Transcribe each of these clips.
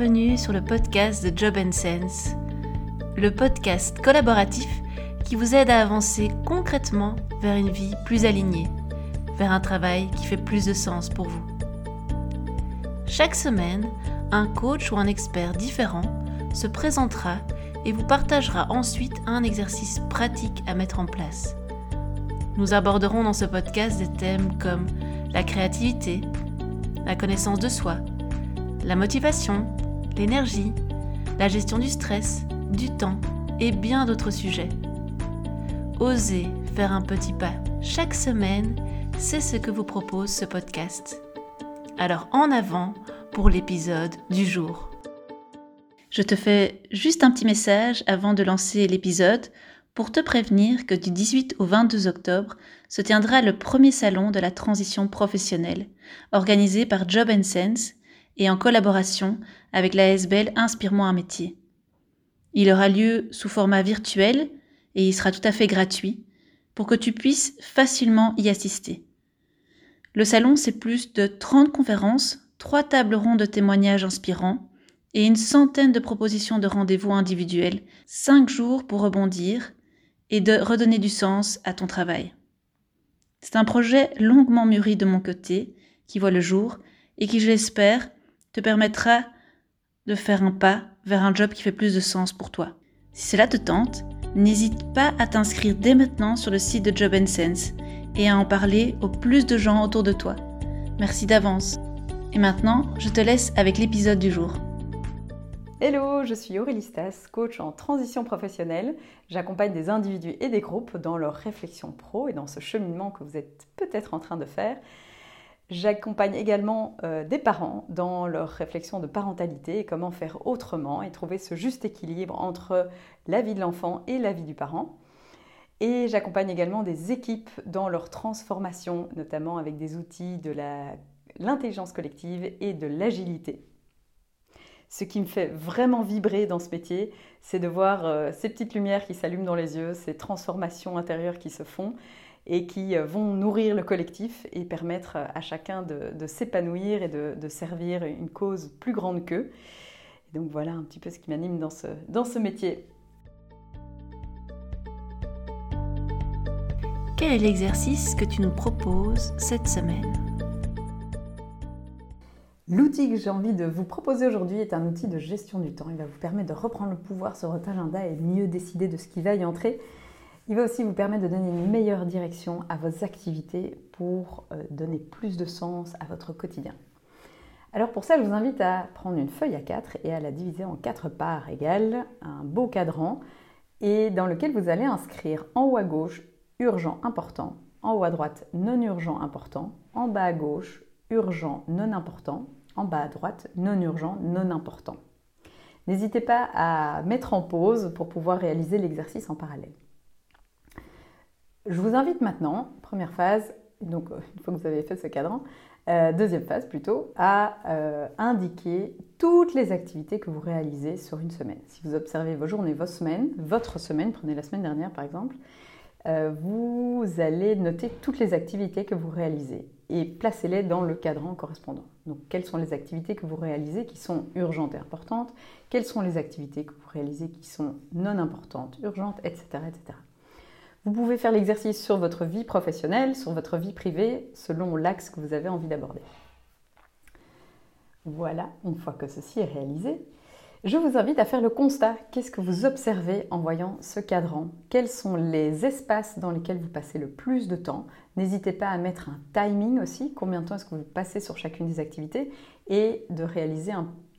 bienvenue sur le podcast de Job Sense, le podcast collaboratif qui vous aide à avancer concrètement vers une vie plus alignée, vers un travail qui fait plus de sens pour vous. Chaque semaine, un coach ou un expert différent se présentera et vous partagera ensuite un exercice pratique à mettre en place. Nous aborderons dans ce podcast des thèmes comme la créativité, la connaissance de soi, la motivation, l'énergie, la gestion du stress, du temps et bien d'autres sujets. Osez faire un petit pas chaque semaine, c'est ce que vous propose ce podcast. Alors en avant pour l'épisode du jour. Je te fais juste un petit message avant de lancer l'épisode pour te prévenir que du 18 au 22 octobre se tiendra le premier salon de la transition professionnelle, organisé par Job Sense et en collaboration avec la SBL Inspire-moi un métier. Il aura lieu sous format virtuel et il sera tout à fait gratuit pour que tu puisses facilement y assister. Le salon, c'est plus de 30 conférences, 3 tables rondes de témoignages inspirants et une centaine de propositions de rendez-vous individuels, 5 jours pour rebondir et de redonner du sens à ton travail. C'est un projet longuement mûri de mon côté, qui voit le jour et qui, je l'espère, te permettra de faire un pas vers un job qui fait plus de sens pour toi. Si cela te tente, n'hésite pas à t'inscrire dès maintenant sur le site de Job Sense et à en parler au plus de gens autour de toi. Merci d'avance. Et maintenant, je te laisse avec l'épisode du jour. Hello, je suis Aurélie Stas, coach en transition professionnelle. J'accompagne des individus et des groupes dans leur réflexion pro et dans ce cheminement que vous êtes peut-être en train de faire J'accompagne également euh, des parents dans leur réflexion de parentalité et comment faire autrement et trouver ce juste équilibre entre la vie de l'enfant et la vie du parent. Et j'accompagne également des équipes dans leur transformation, notamment avec des outils de l'intelligence collective et de l'agilité. Ce qui me fait vraiment vibrer dans ce métier, c'est de voir euh, ces petites lumières qui s'allument dans les yeux, ces transformations intérieures qui se font et qui euh, vont nourrir le collectif et permettre euh, à chacun de, s'épanouir et de, servir une cause plus grande qu'eux. donc voilà un petit peu ce qui m'anime dans ce, dans ce métier. Quel est l'exercice que tu nous proposes cette semaine? L'outil que j'ai envie de vous proposer aujourd'hui est un outil de gestion du temps. Il va vous permettre de reprendre le pouvoir sur votre agenda et mieux décider de ce qui va y entrer. Il va aussi vous permettre de donner une meilleure direction à vos activités pour euh, donner plus de sens à votre quotidien. Alors pour ça, je vous invite à prendre une feuille à 4 et à la diviser en quatre parts égales, un beau cadran, et dans lequel vous allez inscrire en haut à gauche urgent important, en haut à droite non urgent important, en bas à gauche urgent non important, en bas à droite non urgent non important. N'hésitez pas à mettre en pause pour pouvoir réaliser l'exercice en parallèle. Je vous invite maintenant, première phase, donc euh, une fois que vous avez fait ce cadran, euh, deuxième phase plutôt, à euh, indiquer toutes les activités que vous réalisez sur une semaine. Si vous observez vos journées, vos semaines, votre semaine, prenez la semaine dernière par exemple, vous allez noter toutes les activités que vous réalisez et placez-les dans le cadran correspondant. Donc, quelles sont les activités que vous réalisez qui sont urgentes et importantes Quelles sont les activités que vous réalisez qui sont non importantes, urgentes, etc. etc. Vous pouvez faire l'exercice sur votre vie professionnelle, sur votre vie privée, selon l'axe que vous avez envie d'aborder. Voilà, une fois que ceci est réalisé, je vous invite à faire le constat. Qu'est-ce que vous observez en voyant ce cadran? Quels sont les espaces dans lesquels vous passez le plus de temps? N'hésitez pas à mettre un timing aussi. Combien de temps est-ce que vous passez sur chacune des activités Et de réaliser,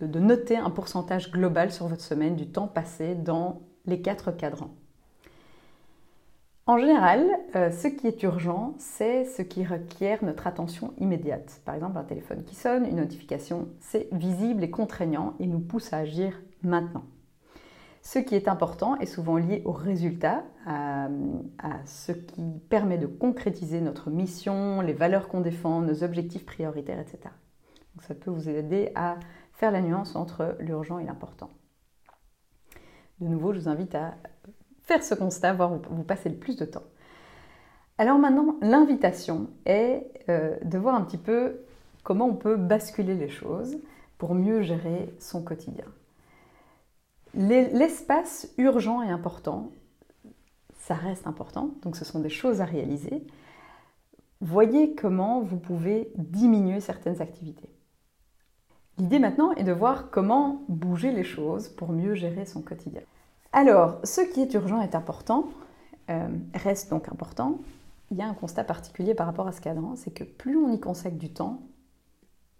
de noter un pourcentage global sur votre semaine du temps passé dans les quatre cadrans. En général, euh, ce qui est urgent, c'est ce qui requiert notre attention immédiate. Par exemple, un téléphone qui sonne, une notification, c'est visible et contraignant et nous pousse à agir maintenant. Ce qui est important est souvent lié au résultat, à, ce qui permet de concrétiser notre mission, les valeurs qu'on défend, nos objectifs prioritaires, etc. Donc ça peut vous aider à faire la nuance entre l'urgent et l'important. De nouveau, je vous invite à faire ce constat, voir où vous passez le plus de temps. Alors maintenant, l'invitation est euh, de voir un petit peu comment on peut basculer les choses. pour mieux gérer son quotidien. L'espace urgent et important, ça reste important, donc ce sont des choses à réaliser. Voyez comment vous pouvez diminuer certaines activités. L'idée maintenant est de voir comment bouger les choses pour mieux gérer son quotidien. Alors, ce qui est urgent est important, euh, reste donc important. Il y a un constat particulier par rapport à ce cadran, c'est que plus on y consacre du temps,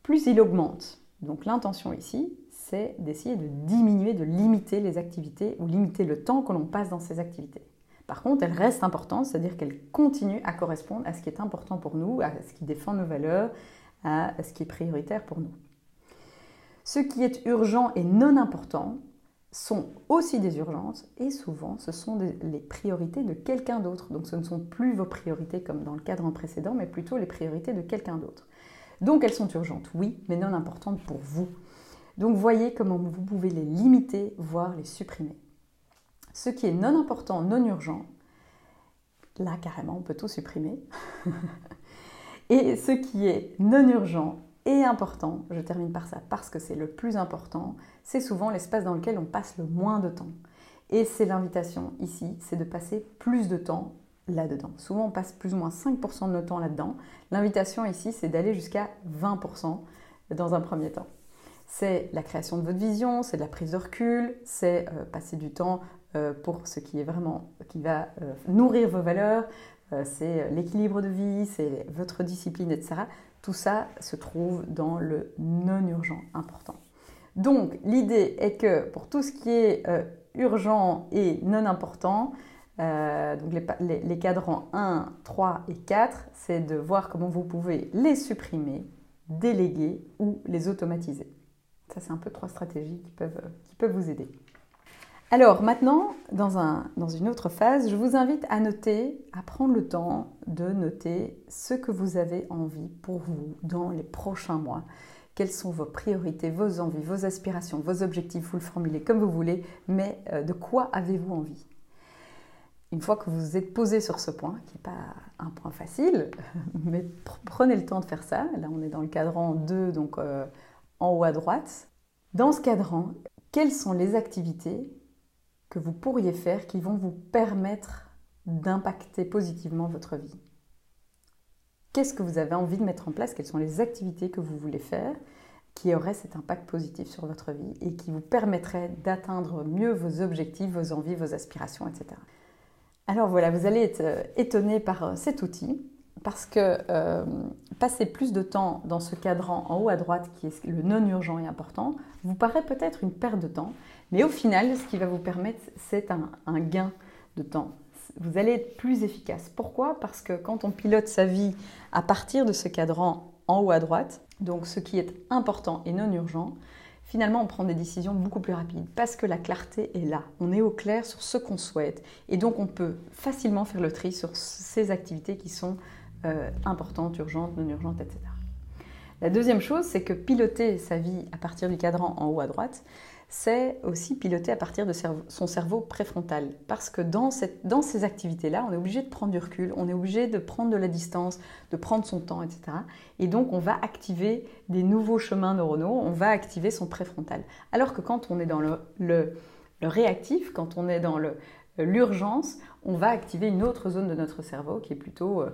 plus il augmente. Donc l'intention ici, c'est d'essayer de diminuer, de limiter les activités ou limiter le temps que l'on passe dans ces activités. Par contre, elles restent importantes, c'est-à-dire qu'elles continuent à correspondre à ce qui est important pour nous, à ce qui défend nos valeurs, à ce qui est prioritaire pour nous. Ce qui est urgent et non important sont aussi des urgences et souvent ce sont les priorités de quelqu'un d'autre. Donc ce ne sont plus vos priorités comme dans le cadre précédent, mais plutôt les priorités de quelqu'un d'autre. Donc elles sont urgentes, oui, mais non importantes pour vous. Donc voyez comment vous pouvez les limiter, voire les supprimer. Ce qui est non important, non urgent, là carrément on peut tout supprimer. et ce qui est non urgent et important, je termine par ça parce que c'est le plus important, c'est souvent l'espace dans lequel on passe le moins de temps. Et c'est l'invitation ici, c'est de passer plus de temps là-dedans. Souvent on passe plus ou moins 5% de notre temps là-dedans. L'invitation ici, c'est d'aller jusqu'à 20% dans un premier temps. C'est la création de votre vision, c'est de la prise de recul, c'est euh, passer du temps euh, pour ce qui est vraiment, qui va euh, nourrir vos valeurs, c'est l'équilibre de vie, c'est votre discipline, etc. Tout ça se trouve dans le non urgent important. Donc l'idée est que pour tout ce qui est urgent et non important, donc les, cadrans 1, 3 et 4, c'est de voir comment vous pouvez les supprimer, déléguer ou les automatiser. Ça, c'est un peu trois stratégies qui peuvent, qui peuvent vous aider. Alors maintenant, dans, une autre phase, je vous invite à noter, à prendre le temps de noter ce que vous avez envie pour vous dans les prochains mois. Quelles sont vos priorités, vos envies, vos aspirations, vos objectifs, vous le formulez comme vous voulez, mais euh, de quoi avez-vous envie? Une fois que vous vous êtes posé sur ce point, qui n'est pas un point facile, mais prenez le temps de faire ça. Là, on est dans le cadran 2, donc euh, en haut à droite. Dans ce cadran, quelles sont les activités que vous pourriez faire qui vont vous permettre d'impacter positivement votre vie. Qu'est-ce que vous avez envie de mettre en place? Quelles sont les activités que vous voulez faire qui auraient cet impact positif sur votre vie et qui vous permettraient d'atteindre mieux vos objectifs, vos envies, vos aspirations, etc. Alors voilà, vous allez être euh, étonné par euh, cet outil parce que euh, passer plus de temps dans ce cadran en haut à droite, qui est le non urgent et important, vous paraît peut-être une perte de temps, mais au final, ce qui va vous permettre, c'est un, un gain de temps. Vous allez être plus efficace. Pourquoi? Parce que quand on pilote sa vie à partir de ce cadran en haut à droite, donc ce qui est important et non urgent, finalement on prend des décisions beaucoup plus rapides parce que la clarté est là. On est au clair sur ce qu'on souhaite et donc on peut facilement faire le tri sur ces activités qui sont euh, importantes, urgentes, non urgentes, etc. La deuxième chose, c'est que piloter sa vie à partir du cadran en haut à droite, c'est aussi piloter à partir de son cerveau préfrontal. Parce que dans, ces activités-là, on est obligé de prendre du recul, on est obligé de prendre de la distance, de prendre son temps, etc. Et donc, on va activer des nouveaux chemins neuronaux, on va activer son préfrontal. Alors que quand on est dans le réactif, quand on est dans le, l'urgence, on va activer une autre zone de notre cerveau qui est plutôt euh,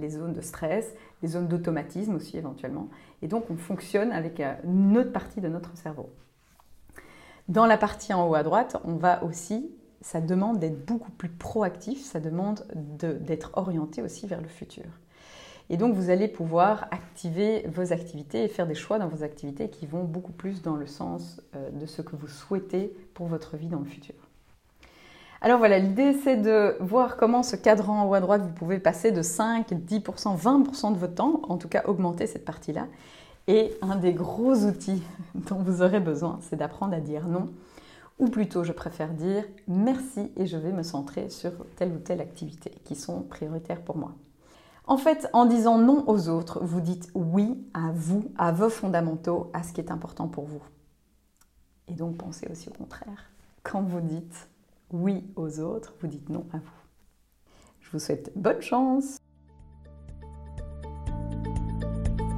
les zones de stress, les zones d'automatisme aussi éventuellement. Et donc on fonctionne avec euh, une autre partie de notre cerveau. Dans la partie en haut à droite, on va aussi, ça demande d'être beaucoup plus proactif, ça demande d'être orienté aussi vers le futur. Et donc vous allez pouvoir activer vos activités et faire des choix dans vos activités qui vont beaucoup plus dans le sens euh, de ce que vous souhaitez pour votre vie dans le futur. Alors voilà, l'idée c'est de voir comment ce cadran en haut à droite, vous pouvez passer de 5, 10%, 20% de votre temps, en tout cas augmenter cette partie-là. Et un des gros outils dont vous aurez besoin, c'est d'apprendre à dire non. Ou plutôt, je préfère dire merci et je vais me centrer sur telle ou telle activité qui sont prioritaires pour moi. En fait, en disant non aux autres, vous dites oui à vous, à vos fondamentaux, à ce qui est important pour vous. Et donc pensez aussi au contraire. Quand vous dites oui aux autres, vous dites non à vous. Je vous souhaite bonne chance.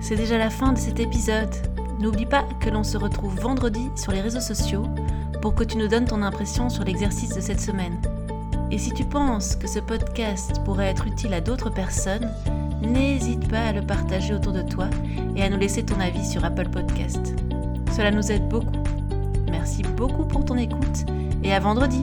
C'est déjà la fin de cet épisode. N'oublie pas que l'on se retrouve vendredi sur les réseaux sociaux pour que tu nous donnes ton impression sur l'exercice de cette semaine. Et si tu penses que ce podcast pourrait être utile à d'autres personnes, n'hésite pas à le partager autour de toi et à nous laisser ton avis sur Apple Podcast. Cela nous aide beaucoup. Merci beaucoup pour ton écoute et à vendredi